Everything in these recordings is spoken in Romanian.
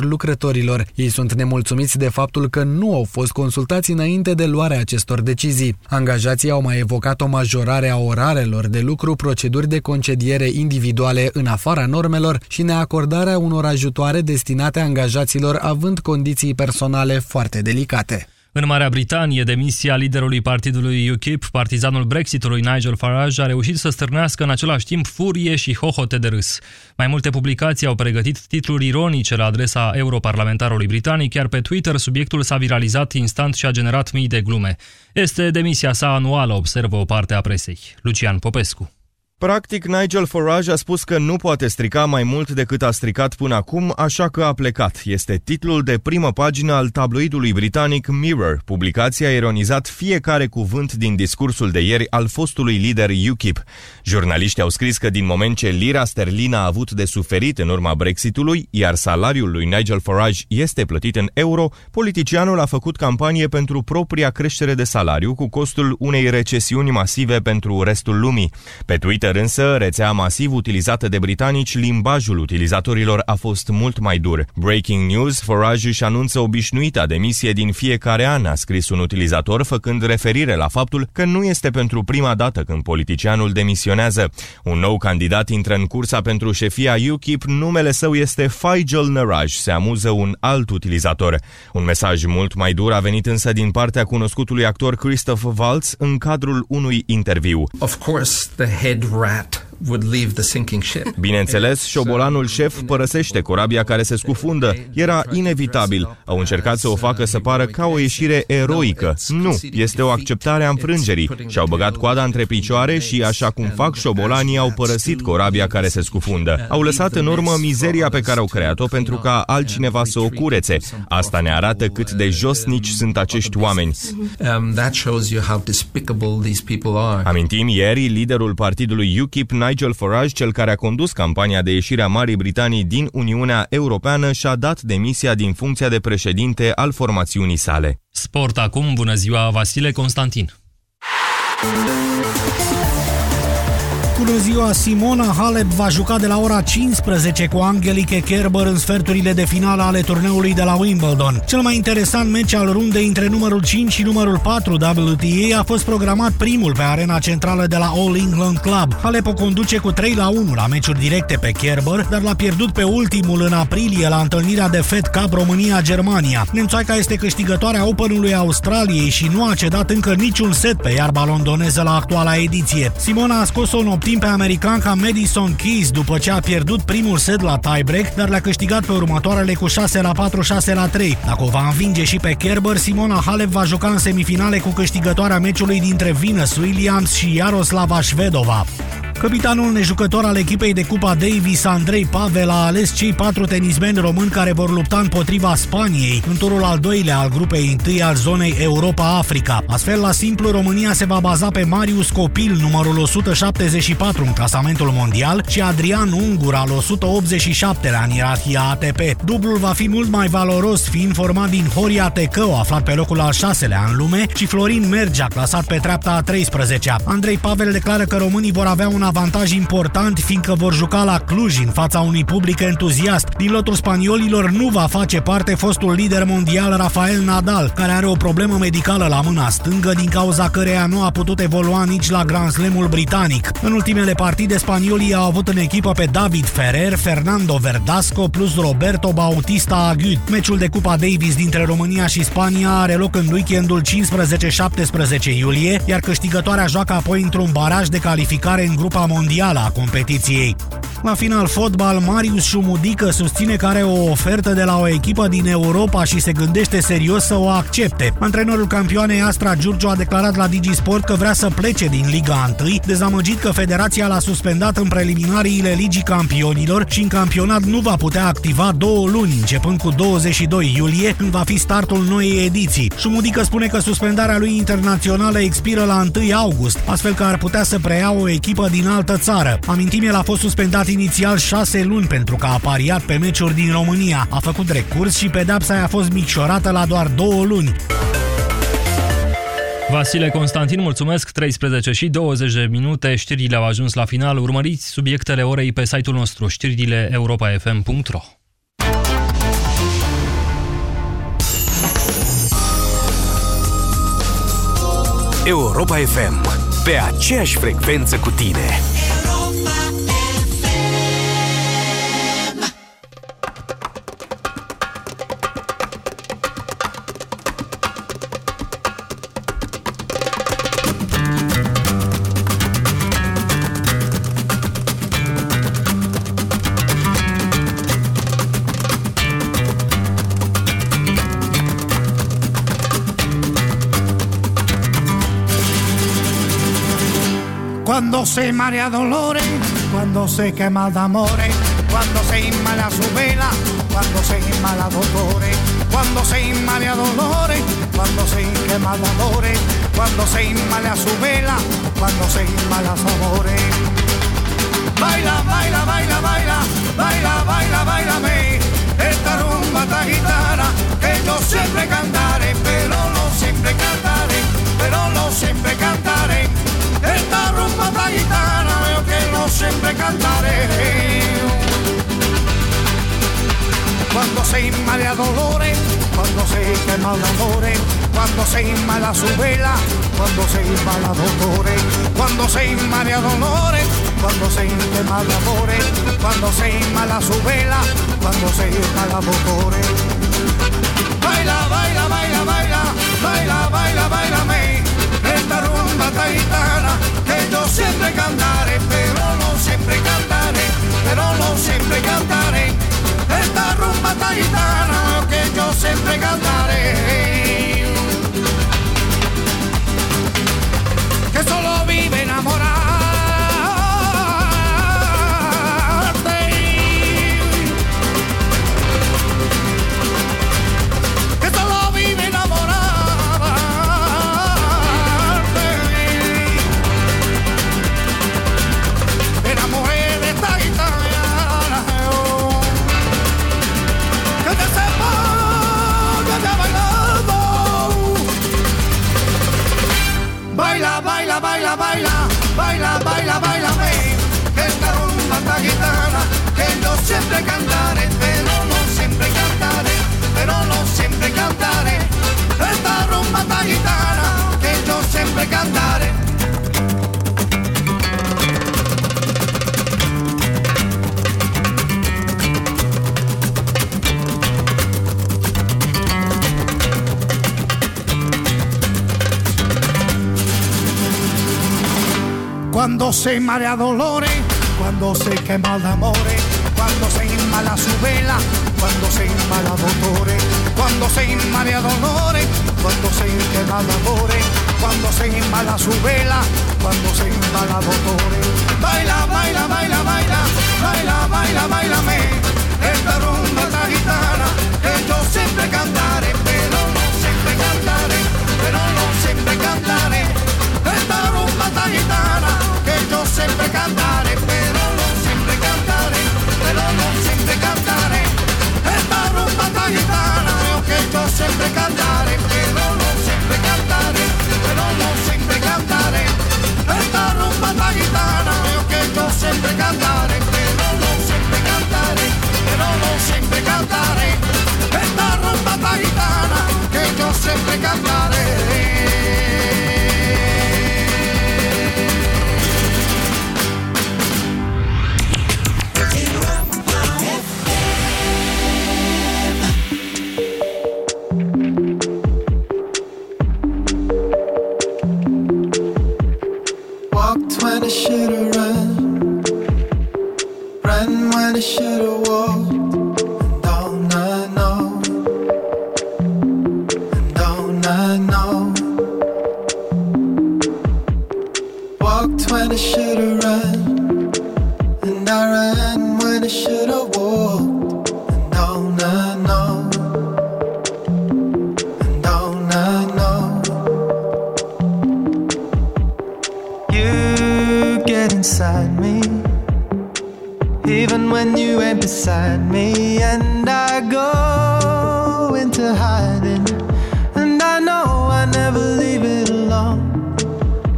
lucrătorilor. Ei sunt nemulțumiți de faptul că nu au fost consultați înainte de luarea acestor decizii. Angajații au mai evocat o majorare a orarelor de lucru, proceduri de concediere individuale în afara normelor și neacordarea unor ajutoare destinate angajaților având condiții personale foarte delicate. În Marea Britanie, demisia liderului partidului UKIP, partizanul Brexitului Nigel Farage, a reușit să stârnească în același timp furie și hohote de râs. Mai multe publicații au pregătit titluri ironice la adresa europarlamentarului britanic, iar pe Twitter subiectul s-a viralizat instant și a generat mii de glume. Este demisia sa anuală, observă o parte a presei. Lucian Popescu. Practic, Nigel Farage a spus că nu poate strica mai mult decât a stricat până acum, așa că a plecat. Este titlul de primă pagină al tabloidului britanic Mirror. Publicația a ironizat fiecare cuvânt din discursul de ieri al fostului lider UKIP. Jurnaliștii au scris că din moment ce lira sterlina a avut de suferit în urma Brexitului, iar salariul lui Nigel Farage este plătit în euro, politicianul a făcut campanie pentru propria creștere de salariu cu costul unei recesiuni masive pentru restul lumii. Pe Twitter Twitter însă, rețea masiv utilizată de britanici, limbajul utilizatorilor a fost mult mai dur. Breaking news, Farage își anunță obișnuita demisie din fiecare an, a scris un utilizator, făcând referire la faptul că nu este pentru prima dată când politicianul demisionează. Un nou candidat intră în cursa pentru șefia UKIP, numele său este Faisal Naraj, se amuză un alt utilizator. Un mesaj mult mai dur a venit însă din partea cunoscutului actor Christoph Waltz în cadrul unui interviu. Of course, the head Rat. Would leave the sinking ship. Bineînțeles, șobolanul șef părăsește corabia care se scufundă. Era inevitabil. Au încercat să o facă să pară ca o ieșire eroică. Nu, este o acceptare a înfrângerii. Și-au băgat coada între picioare și, așa cum fac șobolanii, au părăsit corabia care se scufundă. Au lăsat în urmă mizeria pe care au creat-o pentru ca altcineva să o curețe. Asta ne arată cât de josnici sunt acești oameni. Um, Amintim ieri, liderul partidului UKIP, Nigel Farage, cel care a condus campania de ieșire a Marii Britanii din Uniunea Europeană, și-a dat demisia din funcția de președinte al formațiunii sale. Sport acum, bună ziua, Vasile Constantin. Bună ziua! Simona Halep va juca de la ora 15 cu Angelique Kerber în sferturile de finală ale turneului de la Wimbledon. Cel mai interesant meci al rundei între numărul 5 și numărul 4 WTA a fost programat primul pe arena centrală de la All England Club. Halep o conduce cu 3 la 1 la meciuri directe pe Kerber, dar l-a pierdut pe ultimul în aprilie la întâlnirea de Fed Cup România-Germania. Nemțoaica este câștigătoarea Openului Australiei și nu a cedat încă niciun set pe iarba londoneză la actuala ediție. Simona a scos-o în timp pe americanca Madison Keys după ce a pierdut primul set la tiebreak, dar le-a câștigat pe următoarele cu 6 la 4, 6 la 3. Dacă o va învinge și pe Kerber, Simona Halep va juca în semifinale cu câștigătoarea meciului dintre Venus Williams și Jaroslava Shvedova. Capitanul nejucător al echipei de Cupa Davis, Andrei Pavel, a ales cei patru tenismeni români care vor lupta împotriva Spaniei în turul al doilea al grupei întâi al zonei Europa-Africa. Astfel, la simplu, România se va baza pe Marius Copil, numărul 174 în clasamentul mondial, și Adrian Ungur, al 187-lea în ierarhia ATP. Dublul va fi mult mai valoros, fiind format din Horia Tecău, aflat pe locul al șaselea în lume, și Florin Mergea, clasat pe treapta a 13-a. Andrei Pavel declară că românii vor avea un avantaj important fiindcă vor juca la Cluj în fața unui public entuziast. Din lotul spaniolilor nu va face parte fostul lider mondial Rafael Nadal, care are o problemă medicală la mâna stângă din cauza căreia nu a putut evolua nici la Grand Slamul britanic. În ultimele partide, spaniolii au avut în echipă pe David Ferrer, Fernando Verdasco plus Roberto Bautista Agut. Meciul de Cupa Davis dintre România și Spania are loc în weekendul 15-17 iulie, iar câștigătoarea joacă apoi într-un baraj de calificare în grupa mondială a competiției. La final fotbal, Marius Șumudică susține că are o ofertă de la o echipă din Europa și se gândește serios să o accepte. Antrenorul campioanei Astra Giurgiu a declarat la Digisport că vrea să plece din Liga 1, dezamăgit că federația l-a suspendat în preliminariile Ligii Campionilor și în campionat nu va putea activa două luni, începând cu 22 iulie, când va fi startul noii ediții. Șumudică spune că suspendarea lui internațională expiră la 1 august, astfel că ar putea să preia o echipă din altă țară. Amintim, el a fost suspendat inițial șase luni pentru că a pariat pe meciuri din România. A făcut recurs și pedapsa i-a fost micșorată la doar două luni. Vasile Constantin, mulțumesc, 13 și 20 de minute, știrile au ajuns la final, urmăriți subiectele orei pe site-ul nostru, știrile europa.fm.ro Europa FM pe aceeași frecvență cu tine. Cuando se marea dolores, cuando se quema de amores, cuando se inmala su vela, cuando se inmala dolores, cuando se inmala dolores, cuando se quema de amores, cuando se inmala su vela, cuando se inmala amores. Baila, baila, baila, baila, baila, baila, bailame, esta rumba esta gitana que yo siempre cantaré, pero no siempre cantaré, pero no siempre cantaré. Esta gitana veo que no siempre cantaré. Cuando se inmala dolores, cuando se quema el amores, cuando se inmala su vela, cuando se inmala dolores, cuando se inmala dolores, cuando se quema el amores, cuando se inmala su vela, cuando se inmala dolores. Baila, baila, baila, baila, baila, baila, baila, me esta rumba taitana que yo siempre cantaré, pero no siempre cantaré, pero no siempre cantaré. Esta rumba taitana que yo siempre cantaré. Marea dolores, cuando se quema de amores, cuando se inmala su vela, cuando se inmala dolores, cuando se inmala dolores, cuando se quema de amores, cuando se inmala su vela, cuando se inmala dolores. Baila, baila, baila, baila, baila, baila, baila, esta rumba esta gitana que yo siempre cantaré, sempre cantare.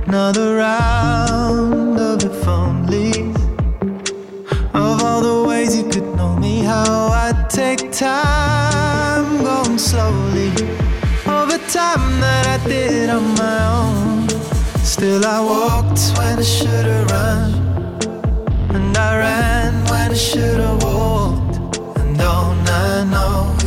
Another round of if only of all the ways you could know me, how I take time going slowly. Over time that I did on my own. Still I walked when I should've run. And I ran when I should've walked. And don't I know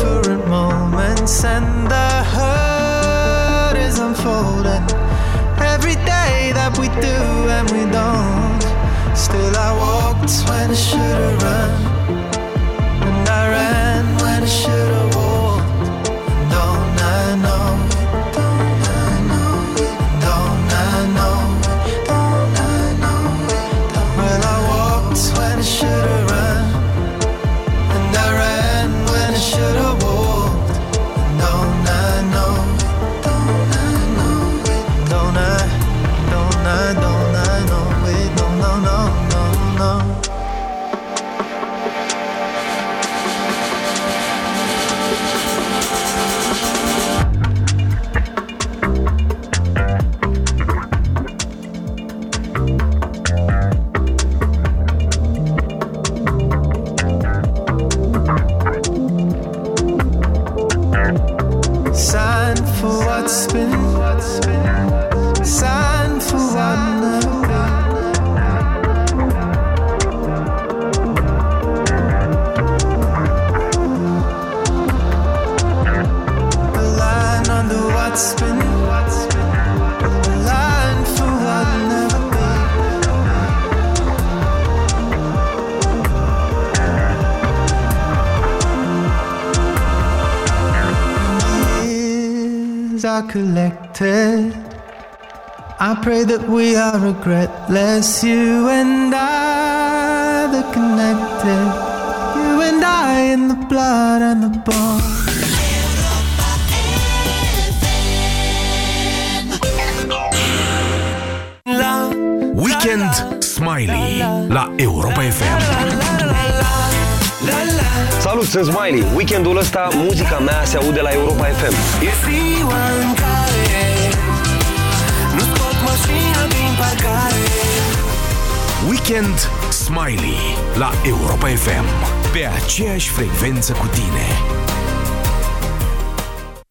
different moments. And the hurt is unfolding. Every day that we do and we don't. Still I walked when I should've run I pray that we are regretless, you and I, the connected. You and I in the blood and the bone. Weekend Smiley la Europa FM. Salut, sunt Smiley. Weekendul ăsta muzica mea se aude la Europa FM. E ziua în Weekend Smiley la Europa FM. Pe aceeași frecvență cu tine.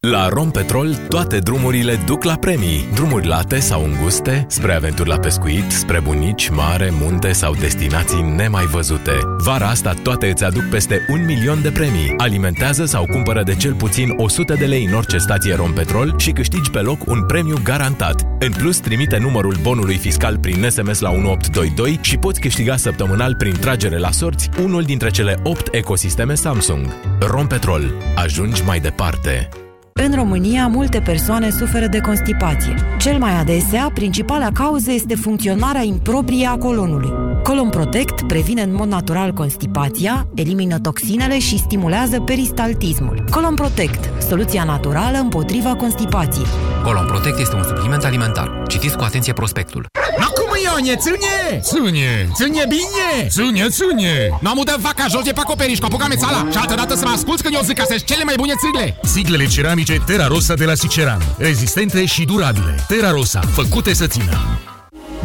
La Rompetrol, toate drumurile duc la premii. Drumuri late sau înguste, spre aventuri la pescuit, spre bunici, mare, munte sau destinații nemai văzute. Vara asta toate îți aduc peste un milion de premii. Alimentează sau cumpără de cel puțin 100 de lei în orice stație Rompetrol și câștigi pe loc un premiu garantat. În plus, trimite numărul bonului fiscal prin SMS la 1822 și poți câștiga săptămânal prin tragere la sorți unul dintre cele 8 ecosisteme Samsung. Rompetrol. Ajungi mai departe. În România, multe persoane suferă de constipație. Cel mai adesea, principala cauză este funcționarea improprie a colonului. Colon Protect previne în mod natural constipația, elimină toxinele și stimulează peristaltismul. Colon Protect, soluția naturală împotriva constipației. Colon Protect este un supliment alimentar. Citiți cu atenție prospectul. Acum Ionie, ține! Ține! Ține bine! Ține, ține! Nu am udat vaca jos de pe acoperiș cu apucame țala și altă dată să mă asculți când eu zic că sunt cele mai bune țigle! Siglele ceramice Terra Rosa de la Siceran. Rezistente și durabile. Terra Rosa, făcute să țină.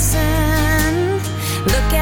Look at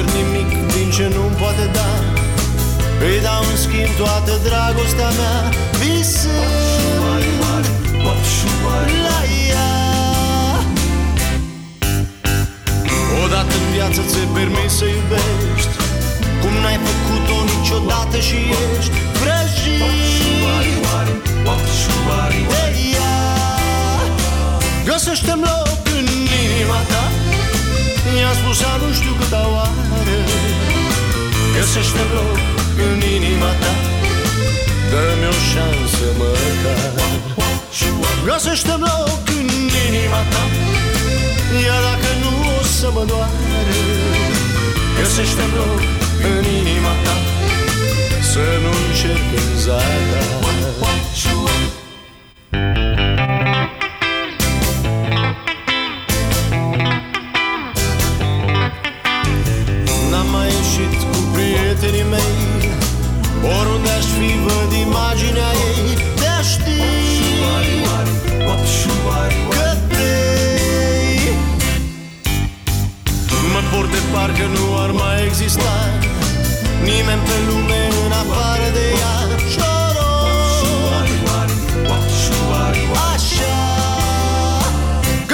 cer nimic din ce nu-mi poate da. Îi dau în schimb toată dragostea mea Vise la ea. Odată în viață ți-e permis să iubești Cum n-ai făcut-o niciodată și ești vrăjit De ea. Găsește-mi loc în inima ta mi-a spus nu știu câta oară Găsește loc în inima ta. Dă-mi o șansă măcar. Găsește loc în inima ta. Iar dacă nu o să mă doare Găsește loc în inima ta. Să nu încerc în zadar.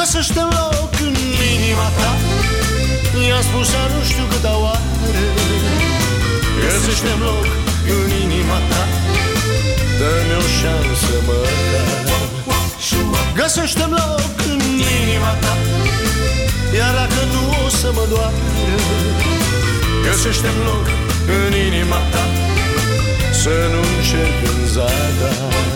găsește loc în inima ta. I-a spus nu știu câta oară găsește loc în inima ta. Dă-mi o șansă măcar găsește loc în inima ta. Iar dacă tu o să mă doară găsește loc în inima ta. Să nu încerc în zadar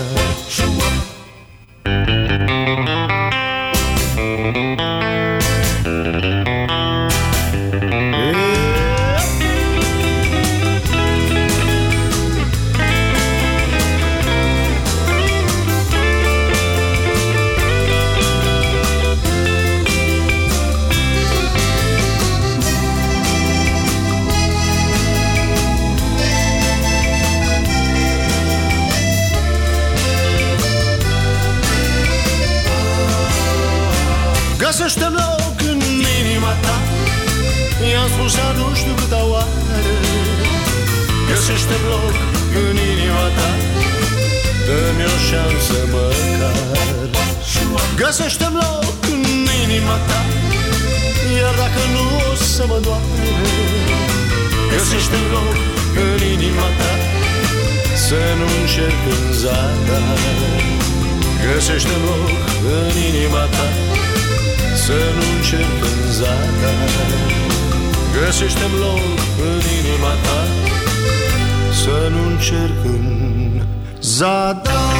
Să nu încerc în zadar Găsește loc în inima ta Să nu încerc în zadar găsește loc în inima ta Să nu încerc în zadar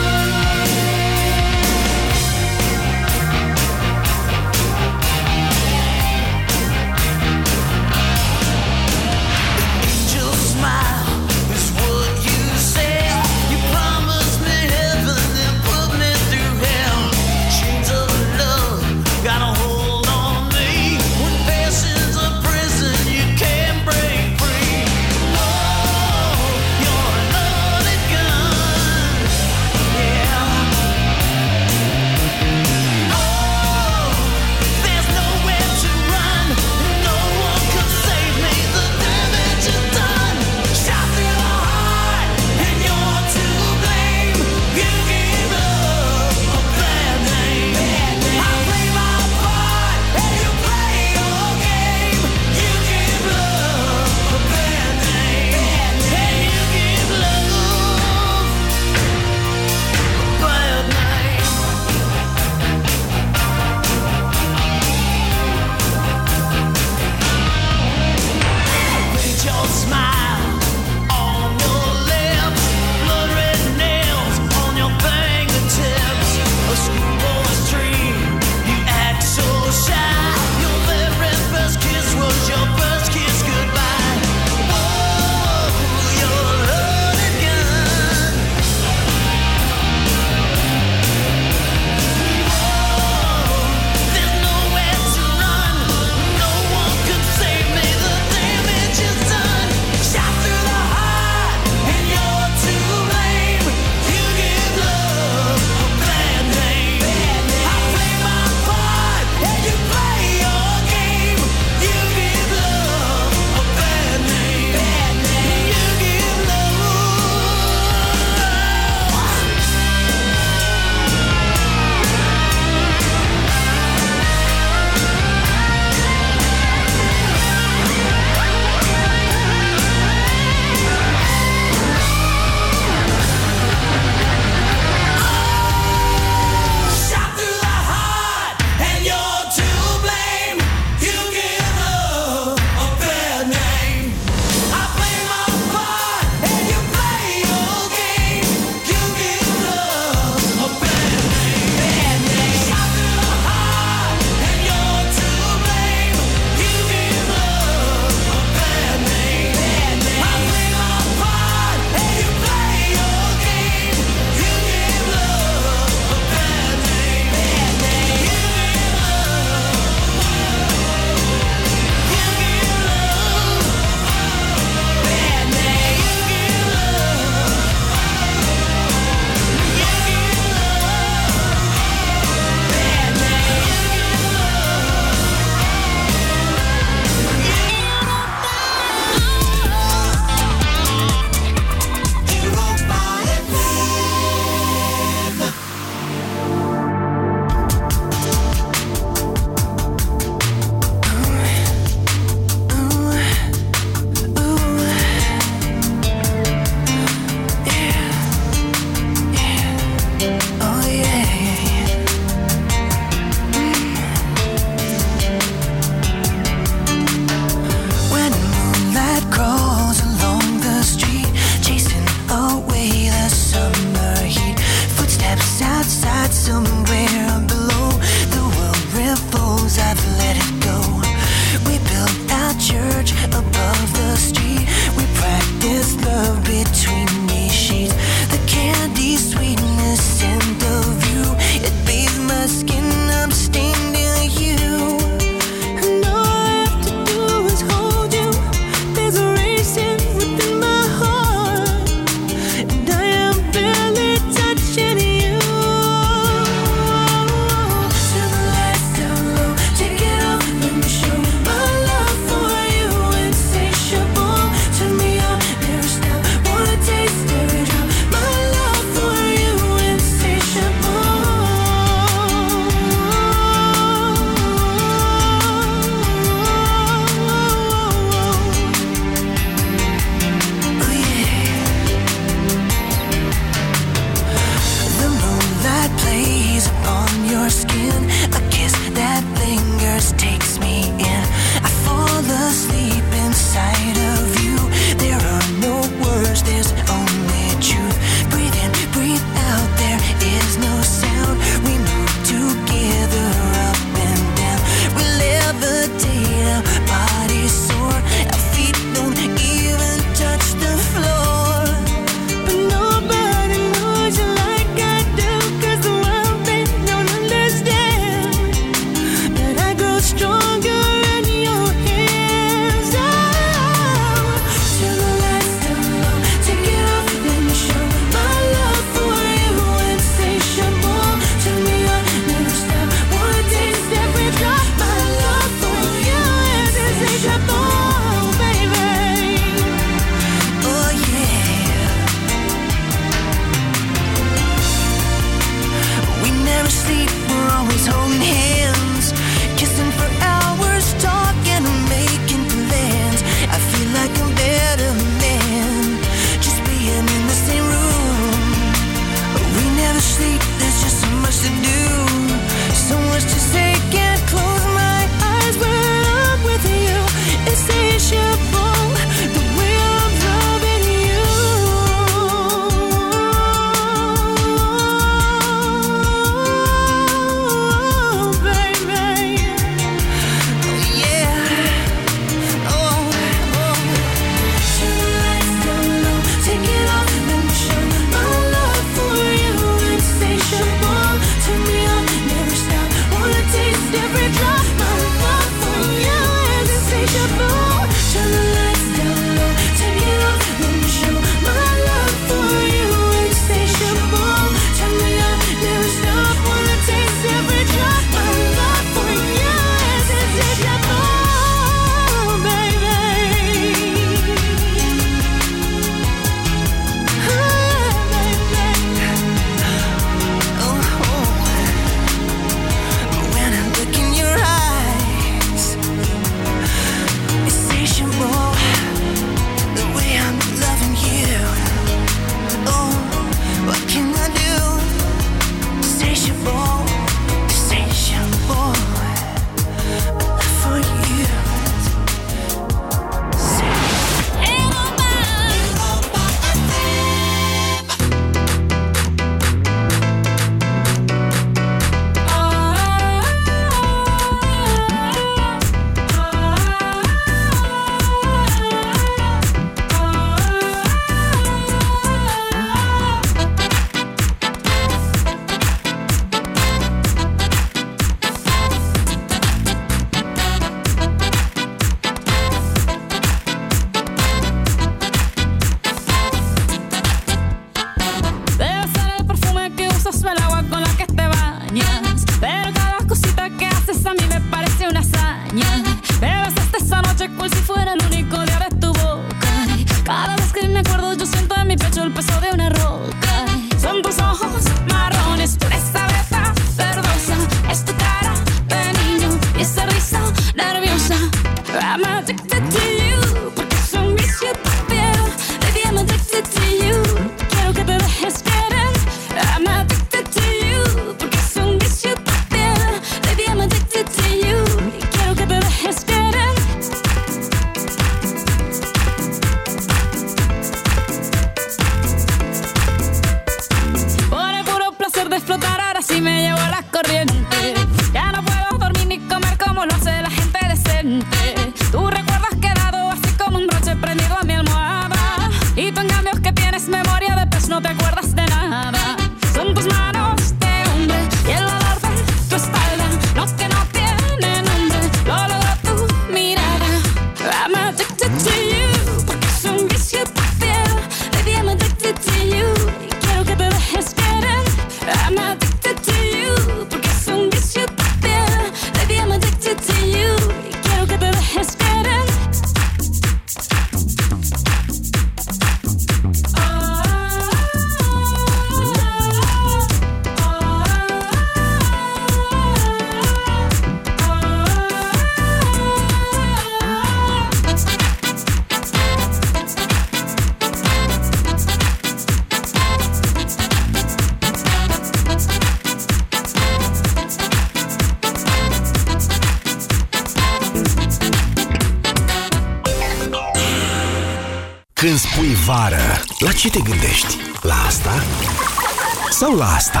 Sau la asta?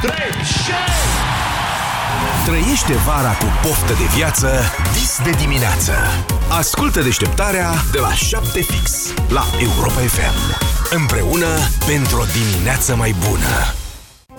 2, 3, Trăiește vara cu poftă de viață vis de dimineață. Ascultă deșteptarea de la 7 fix la Europa FM. Împreună pentru o dimineață mai bună.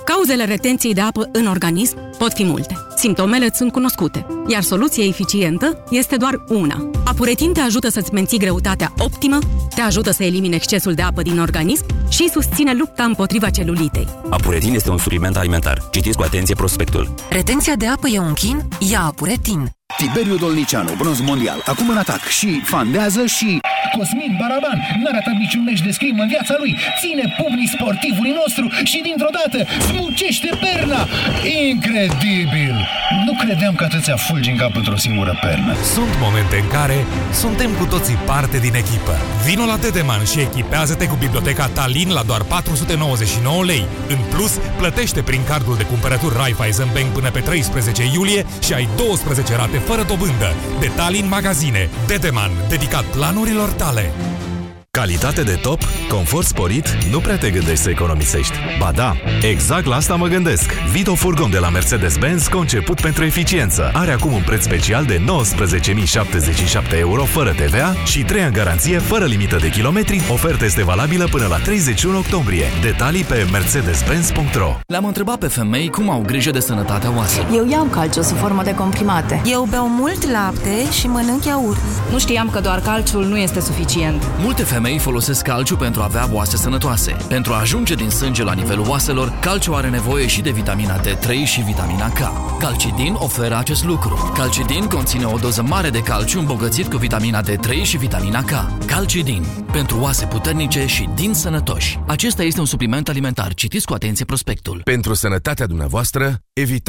Cauzele retenției de apă în organism pot fi multe. Simptomele îți sunt cunoscute, iar soluția eficientă este doar una. Apuretin te ajută să-ți menții greutatea optimă, te ajută să elimine excesul de apă din organism și susține lupta împotriva celulitei. Apuretin este un supliment alimentar. Citiți cu atenție prospectul. Retenția de apă e un chin? Ia Apuretin. Tiberiu Dolnicianu, bronz mondial, acum în atac și fandează și... Cosmin Baraban n-a ratat niciun meci de scrim în viața lui, ține pumnii sportivului nostru și dintr-o dată smucește perna. Incredibil! Nu credeam că atâția fulgi în cap într-o singură pernă. Sunt momente în care suntem cu toții parte din echipă. Vino la Dedeman și echipează-te cu biblioteca Talin la doar 499 lei. În plus, plătește prin cardul de cumpărături Raiffeisen Bank până pe 13 iulie și ai 12 rate fără dobândă. Detalii în magazine. Dedeman, dedicat planurilor tale. Calitate de top, confort sporit, nu prea te gândești să economisești. Ba da, exact la asta mă gândesc. Vito Furgon de la Mercedes-Benz, conceput pentru eficiență. Are acum un preț special de 19.077 euro fără TVA și 3 ani garanție fără limită de kilometri. Oferta este valabilă până la 31 octombrie. Detalii pe mercedes-benz.ro Le-am întrebat pe femei cum au grijă de sănătatea oaselor. Eu iau calciu sub formă de comprimate. Eu beau mult lapte și mănânc iaurt. Nu știam că doar calciul nu este suficient. Multe femei folosesc calciu pentru a avea oase sănătoase. Pentru a ajunge din sânge la nivelul oaselor, calciu are nevoie și de vitamina D3 și vitamina K. Calcidin oferă acest lucru. Calcidin conține o doză mare de calciu îmbogățit cu vitamina D3 și vitamina K. Calcidin. Pentru oase puternice și din sănătoși. Acesta este un supliment alimentar. Citiți cu atenție prospectul. Pentru sănătatea dumneavoastră, evitați